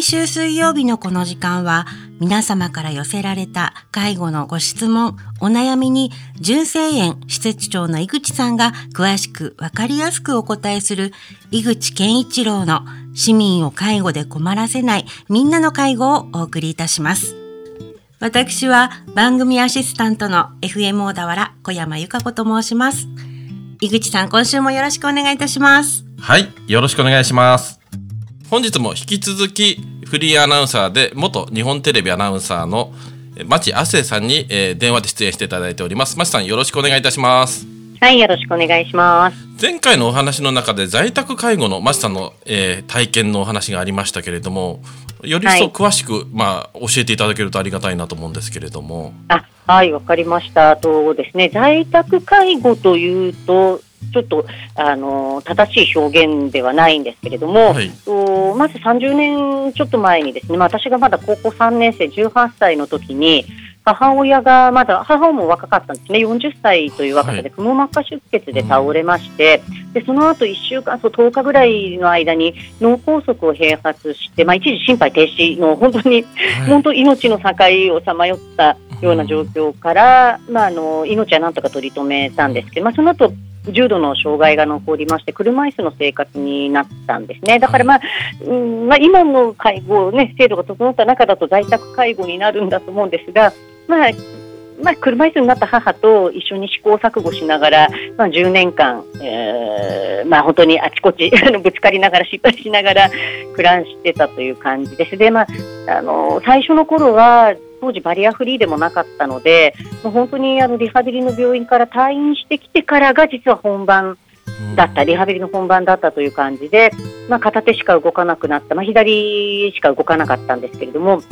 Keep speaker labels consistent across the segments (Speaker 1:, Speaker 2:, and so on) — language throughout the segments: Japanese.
Speaker 1: 毎週水曜日のこの時間は皆様から寄せられた介護のご質問、お悩みに純正園施設長の井口さんが詳しくわかりやすくお答えする井口健一郎の市民を介護で困らせないみんなの介護をお送りいたします。私は番組アシスタントの FM 小田原小山由香子と申します。井口さん、今週もよろしくお願いいたします。
Speaker 2: はい、よろしくお願いします。本日も引き続きフリーアナウンサーで元日本テレビアナウンサーの町亜生さんに、えー、電話で出演していただいております。町さんよろしくお願いいたします。
Speaker 3: はいよろしくお願いします。
Speaker 2: 前回のお話の中で在宅介護の町さんの、えー、体験のお話がありましたけれどもより一層詳しく、はい、まあ教えていただけるとありがたいなと思うんですけれども。
Speaker 3: あはいわかりました。とですね在宅介護というとちょっとあの正しい表現ではないんですけれども、はい、とまず30年ちょっと前にですね、まあ、私がまだ高校3年生18歳の時に母親がまだ母も若かったんですね。40歳という若さでくも膜下出血で倒れまして、はい、でその後1週間そう10日ぐらいの間に脳梗塞を併発して、まあ、一時心肺停止の本当に、はい、本当命の境をさまよったような状況から、まあ、あの命はなんとか取り留めたんですけど、まあ、その後重度の障害が残りまして車椅子の生活になったんですね。だからまあ、うんまあ、今の介護、ね、制度が整った中だと在宅介護になるんだと思うんですが、まあ、まあ、車椅子になった母と一緒に試行錯誤しながら、まあ、10年間、えーまあ、本当にあちこち ぶつかりながら失敗しながら暮らしてたという感じです。で、まあ、あの最初の頃は当時バリアフリーでもなかったのでもう本当にあのリハビリの病院から退院してきてからが実は本番だった、リハビリの本番だったという感じで、まあ、片手しか動かなくなった、まあ、左しか動かなかったんですけれども、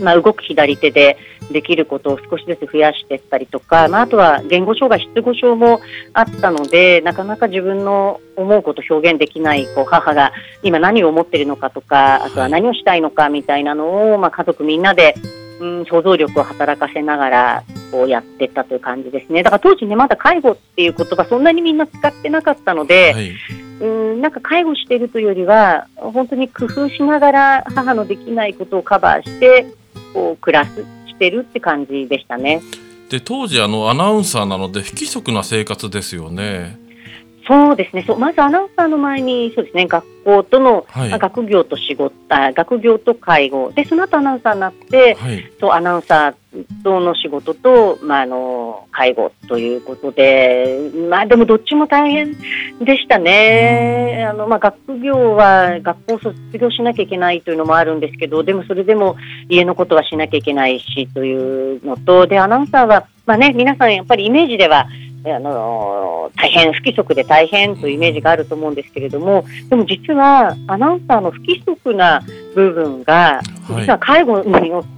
Speaker 3: まあ、動く左手でできることを少しずつ増やしていったりとか、まあ、あとは言語障害、失語症もあったのでなかなか自分の思うこと表現できないこう母が今何を思っているのかとかあとは何をしたいのかみたいなのを、まあ、家族みんなでうん、想像力を働かせながらこうやってったという感じですね。だから当時ねまだ介護っていう言葉そんなにみんな使ってなかったので、はい、うんなんか介護しているというよりは本当に工夫しながら母のできないことをカバーしてこう暮らすしてるって感じでしたね。
Speaker 2: で当時あのアナウンサーなので不規則な生活ですよね。
Speaker 3: そうですね。そうまずアナウンサーの前にそうですね学校との、はい、学業と仕事あ学業と介護。でその後アナウンサーになって、はい、そうアナウンサーとの仕事と、まあ、あの介護ということでまあでもどっちも大変でしたね。あの、まあ、学業は学校を卒業しなきゃいけないというのもあるんですけどでもそれでも家のことはしなきゃいけないしというのとでアナウンサーは、まあね、皆さんやっぱりイメージではあの大変不規則で大変というイメージがあると思うんですけれどもでも実はアナウンサーの不規則な部分が実は介護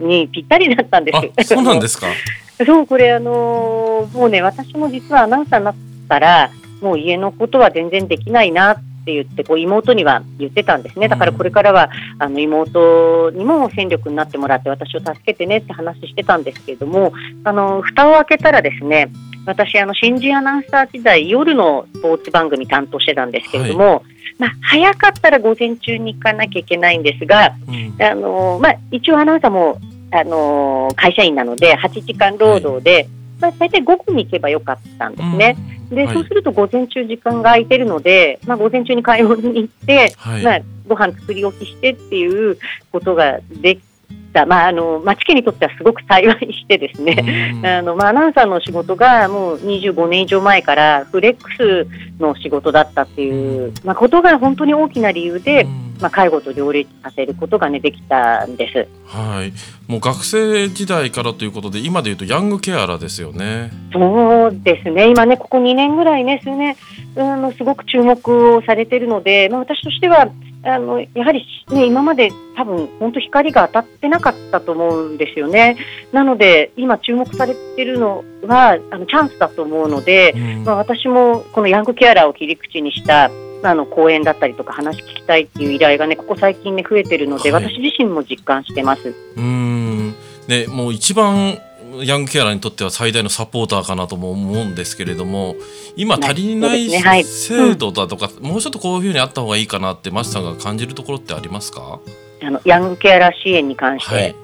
Speaker 3: にぴったりだったんで
Speaker 2: す。そうなんですか？
Speaker 3: そうこれあのもうね私も実はアナウンサーになったらもう家のことは全然できないなって言ってこう妹には言ってたんですね。だからこれからはあの妹にも戦力になってもらって私を助けてねって話してたんですけれどもあの蓋を開けたらですね私あの新人アナウンサー時代夜のスポーツ番組担当してたんですけれども、はい、まあ、早かったら午前中に行かなきゃいけないんですが、うん、あのまあ、一応アナウンサーもあの会社員なので8時間労働で、はい、まあ、大体午後に行けばよかったんですね。うん、で、はい、そうすると午前中時間が空いてるので、まあ、午前中に買い物に行って、まあ、ご飯作り置きしてっていうことがでた、まあ、あの町家にとってはすごく幸いしてですね、あのまあ、アナウンサーの仕事がもう25年以上前からフレックスの仕事だったっていう、まあ、ことが本当に大きな理由で、まあ、介護と両立させることが、ね、できたんです、
Speaker 2: はい、もう学生時代からということで今でいうとヤングケアラーですよね。
Speaker 3: そうですね今ねここ2年ぐらいね数年あのすごく注目をされているので、まあ、私としてはあのやはり、ね、今まで多分本当光が当たってなかったと思うんですよね。なので今注目されているのはあのチャンスだと思うので、うん、まあ、私もこのヤングケアラーを切り口にしたあの講演だったりとか話聞きたいっていう依頼がねここ最近ね増えてるので、はい、私自身も実感してます。
Speaker 2: うん。ねもう一番ヤングケアラーにとっては最大のサポーターかなとも思うんですけれども今足りない制度だとか、もうちょっとこういうふうにあった方がいいかなってマシさんが感じるところってありますか？
Speaker 3: あのヤングケアラー支援に関して、はい。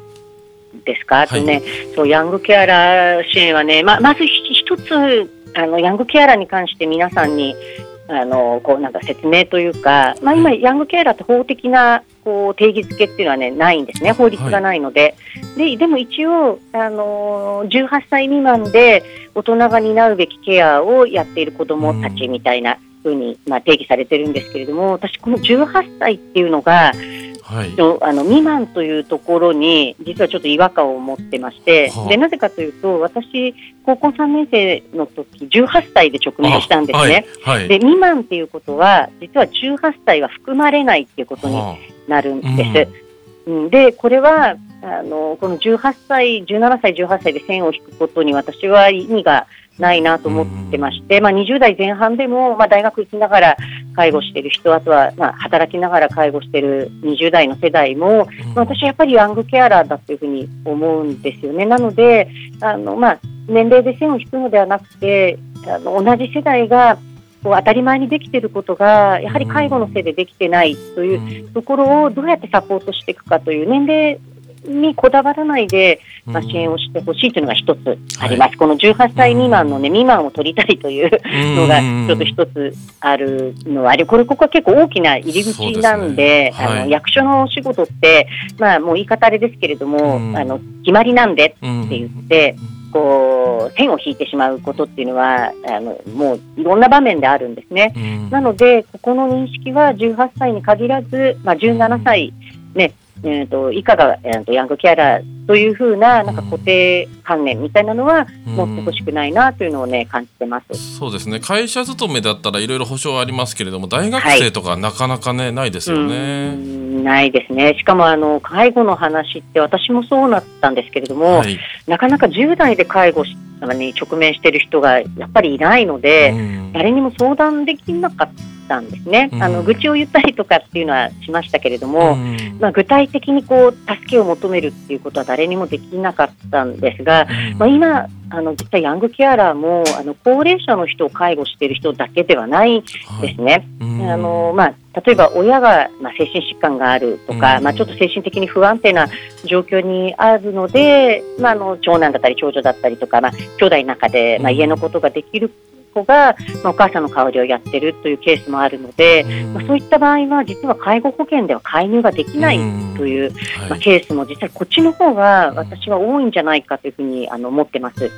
Speaker 3: ですか、あとね、そうヤングケアラー支援はね、ままず一つあのヤングケアラーに関して皆さんにあのこうなんか説明というか、まあ、今、ヤングケアラーって法的なこう定義づけっていうのは、ね、ないんですね、法律がないので、はい、ででも一応、あの18歳未満で大人が担うべきケアをやっている子どもたちみたいなふうに、まあ、定義されてるんですけれども、私、この18歳っていうのが、はい、あの未満というところに実はちょっと違和感を持ってまして、はあ、でなぜかというと私、高校3年生の時18歳で直面したんですね、はい。はい、で未満っていうことは実は18歳は含まれないっていうことになるんです。はあ、うん、でこれはあのこの18歳、17歳、18歳で線を引くことに私は意味がないなと思ってまして、まあ、20代前半でも、まあ、大学行きながら介護している人、あとは、まあ、働きながら介護している20代の世代も、まあ、私はやっぱりヤングケアラーだというふうに思うんですよね。なので、あのまあ、年齢で線を引くのではなくて、あの同じ世代がこう当たり前にできていることが、やはり介護のせいでできてないというところをどうやってサポートしていくかという年齢にこだわらないで、まあ、支援をしてほしいというのが一つあります、はい、この18歳未満の、ね、未満を取りたいというのがちょっと一つあるのはありこれここは結構大きな入り口なんで、ね。はい、あの役所のお仕事って、まあ、もう言い方あれですけれども、あの決まりなんでって言って。こう線を引いてしまうことっていうのはあのもういろんな場面であるんですね。なのでここの認識は18歳に限らず、まあ、17歳ね、えーと、以下が、えーと、ヤングケアラーというふうななんか固定観念みたいなのは持ってほしくないなというのをね感じてます。
Speaker 2: そうですね会社勤めだったらいろいろ保証ありますけれども大学生とかなかなかね、はい、ないですよね。
Speaker 3: ないですね。しかもあの介護の話って私もそうなったんですけれども、はい、なかなか10代で介護に直面している人がやっぱりいないので、誰にも相談できなかったんですね、うん、あの愚痴を言ったりとかっていうのはしましたけれども、うん、まあ、具体的にこう助けを求めるっていうことは誰にもできなかったんですが、うん、まあ、今あの実はヤングケアラーもあの高齢者の人を介護している人だけではないですね。はい、あのまあ例えば親が、まあ、精神疾患があるとか、まあ、ちょっと精神的に不安定な状況にあるので、まあ、あの長男だったり長女だったりとか、まあ、兄弟の中で、まあ、家のことができる子が、まあ、お母さんの代わりをやってるというケースもあるので、まあ、そういった場合は実は介護保険では介入ができないという、まあ、ケースも実はこっちの方が私は多いんじゃないかというふうにあの思ってます。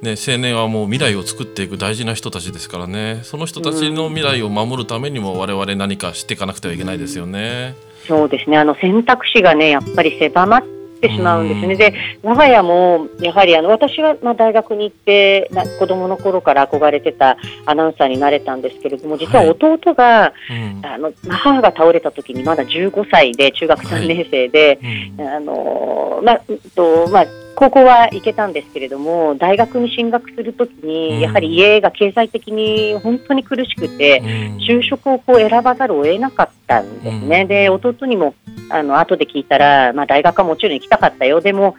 Speaker 2: ね、青年はもう未来を作っていく大事な人たちですからね。その人たちの未来を守るためにも我々何かしていかなくてはいけないですよね。
Speaker 3: そうですね。あの選択肢がねやっぱり狭まっってしまうんですね。で我が家もやはりあの私はまあ大学に行って子供の頃から憧れてたアナウンサーになれたんですけれども実は弟が、はいうん、あの母が倒れた時にまだ15歳で中学3年生で、はいうん、あのまあとまあ高校は行けたんですけれども大学に進学するときに、やはり家が経済的に本当に苦しくて、就職をこう選ばざるを得なかったんですね。で弟にもあの後で聞いたら、まあ、大学はもちろん行きたかったよ。でも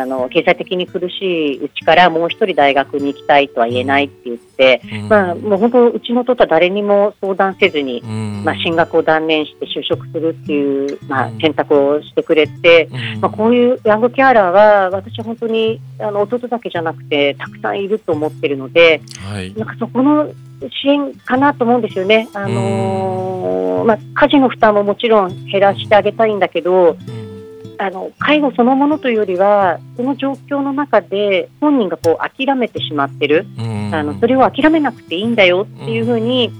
Speaker 3: あの経済的に苦しいうちからもう一人大学に行きたいとは言えないって言って、うん、まあ、もう本当うちの弟は誰にも相談せずに、うん、まあ、進学を断念して就職するっていう、まあ、選択をしてくれて、うん、まあ、こういうヤングケアラーは私は本当にあの弟だけじゃなくてたくさんいると思ってるので、はい、なんかそこの支援かなと思うんですよね。あのー、まあ、家事の負担ももちろん減らしてあげたいんだけど、あの介護そのものというよりはこの状況の中で本人がこう諦めてしまってる、あのそれを諦めなくていいんだよっていうふうに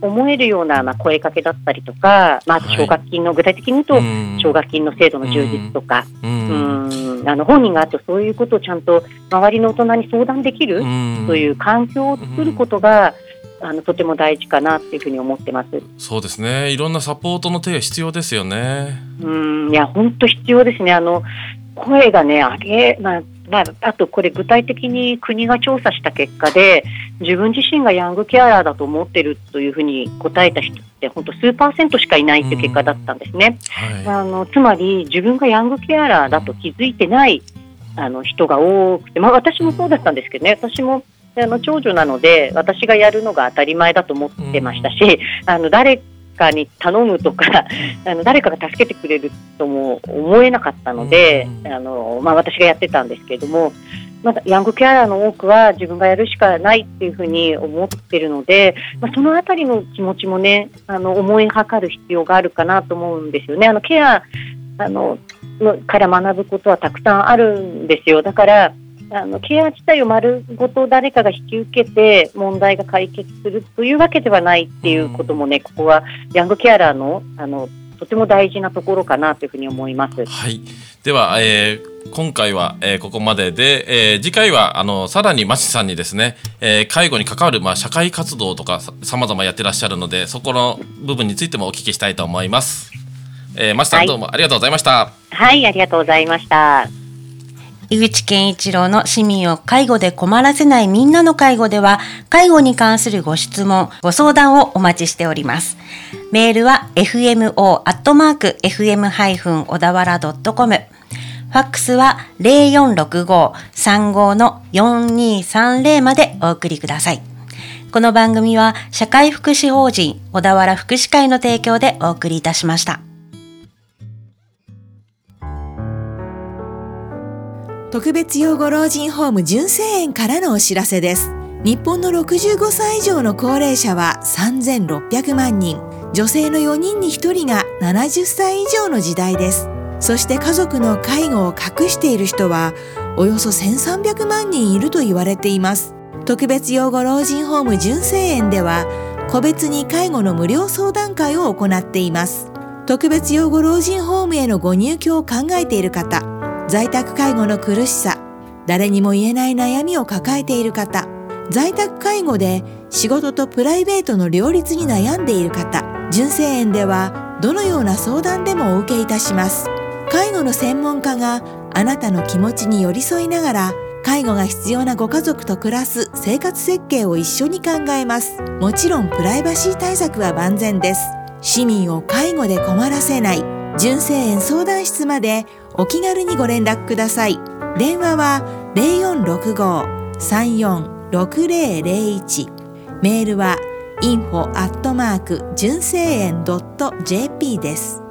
Speaker 3: 思えるような、まあ、声かけだったりとか、まあ、奨学金の、具体的に言うと奨学金の制度の充実とか、うん。あの本人があとそういうことをちゃんと周りの大人に相談できるという環境を作ることが、あのとても大事かなっていうふうに思ってます。
Speaker 2: そうですね。いろんなサポートの手が必要ですよね。
Speaker 3: うん、いや本当必要ですね。あの声がね上げまあまあ、あとこれ具体的に国が調査した結果で自分自身がヤングケアラーだと思ってるというふうに答えた人って本当数パーセントしかいないという結果だったんですね。はい、あのつまり自分がヤングケアラーだと気づいてないあの人が多くて、まあ、私もそうだったんですけどね私もあの長女なので私がやるのが当たり前だと思ってましたし、うん、あの誰かに頼むとか あの誰かが助けてくれるとも思えなかったので、あのまあ、私がやってたんですけれども、まだヤングケアラーの多くは自分がやるしかないっていうふうに思ってるので、まあ、そのあたりの気持ちもねあの思いはる必要があるかなと思うんですよね。あのケアあのから学ぶことはたくさんあるんですよ。だからあのケア自体を丸ごと誰かが引き受けて問題が解決するというわけではないっていうこともね、ここはヤングケアラーのあのとても大事なところかなというふうに思います。
Speaker 2: はい。では、えー、今回は、えー、ここまでで、えー、次回はあのさらにマシさんにですね、えー、介護に関わるまあ社会活動とかさまざまやってらっしゃるので、そこの部分についてもお聞きしたいと思います。えー、マシさん、どうもありがとうございました。
Speaker 3: はい、ありがとうございました。
Speaker 1: 井口健一郎の市民を介護で困らせないみんなの介護では、介護に関するご質問、ご相談をお待ちしております。メールは fmo.fm- 小田原 .com。ファックスは0465-35の4230までお送りください。この番組は社会福祉法人小田原福祉会の提供でお送りいたしました。
Speaker 4: 特別養護老人ホーム純正園からのお知らせです。日本の65歳以上の高齢者は3600万人。女性の4人に1人が70歳以上の時代です。そして家族の介護を隠している人はおよそ1300万人いると言われています。特別養護老人ホーム純正園では個別に介護の無料相談会を行っています。特別養護老人ホームへのご入居を考えている方、在宅介護の苦しさ誰にも言えない悩みを抱えている方在宅介護で仕事とプライベートの両立に悩んでいる方純正園ではどのような相談でもお受けいたします。介護の専門家があなたの気持ちに寄り添いながら介護が必要なご家族と暮らす生活設計を一緒に考えます。もちろんプライバシー対策は万全です。市民を介護で困らせない。純正園相談室までお気軽にご連絡ください。電話は0465-346001メールは info アットマーク純正園 .jp です。